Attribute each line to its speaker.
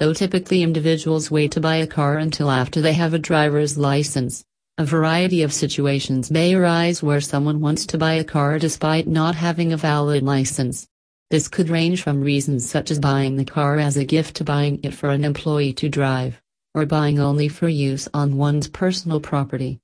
Speaker 1: though typically individuals wait to buy a car until after they have a driver's license. A variety of situations may arise where someone wants to buy a car despite not having a valid license. This could range from reasons such as buying the car as a gift to buying it for an employee to drive, or buying only for use on one's personal property.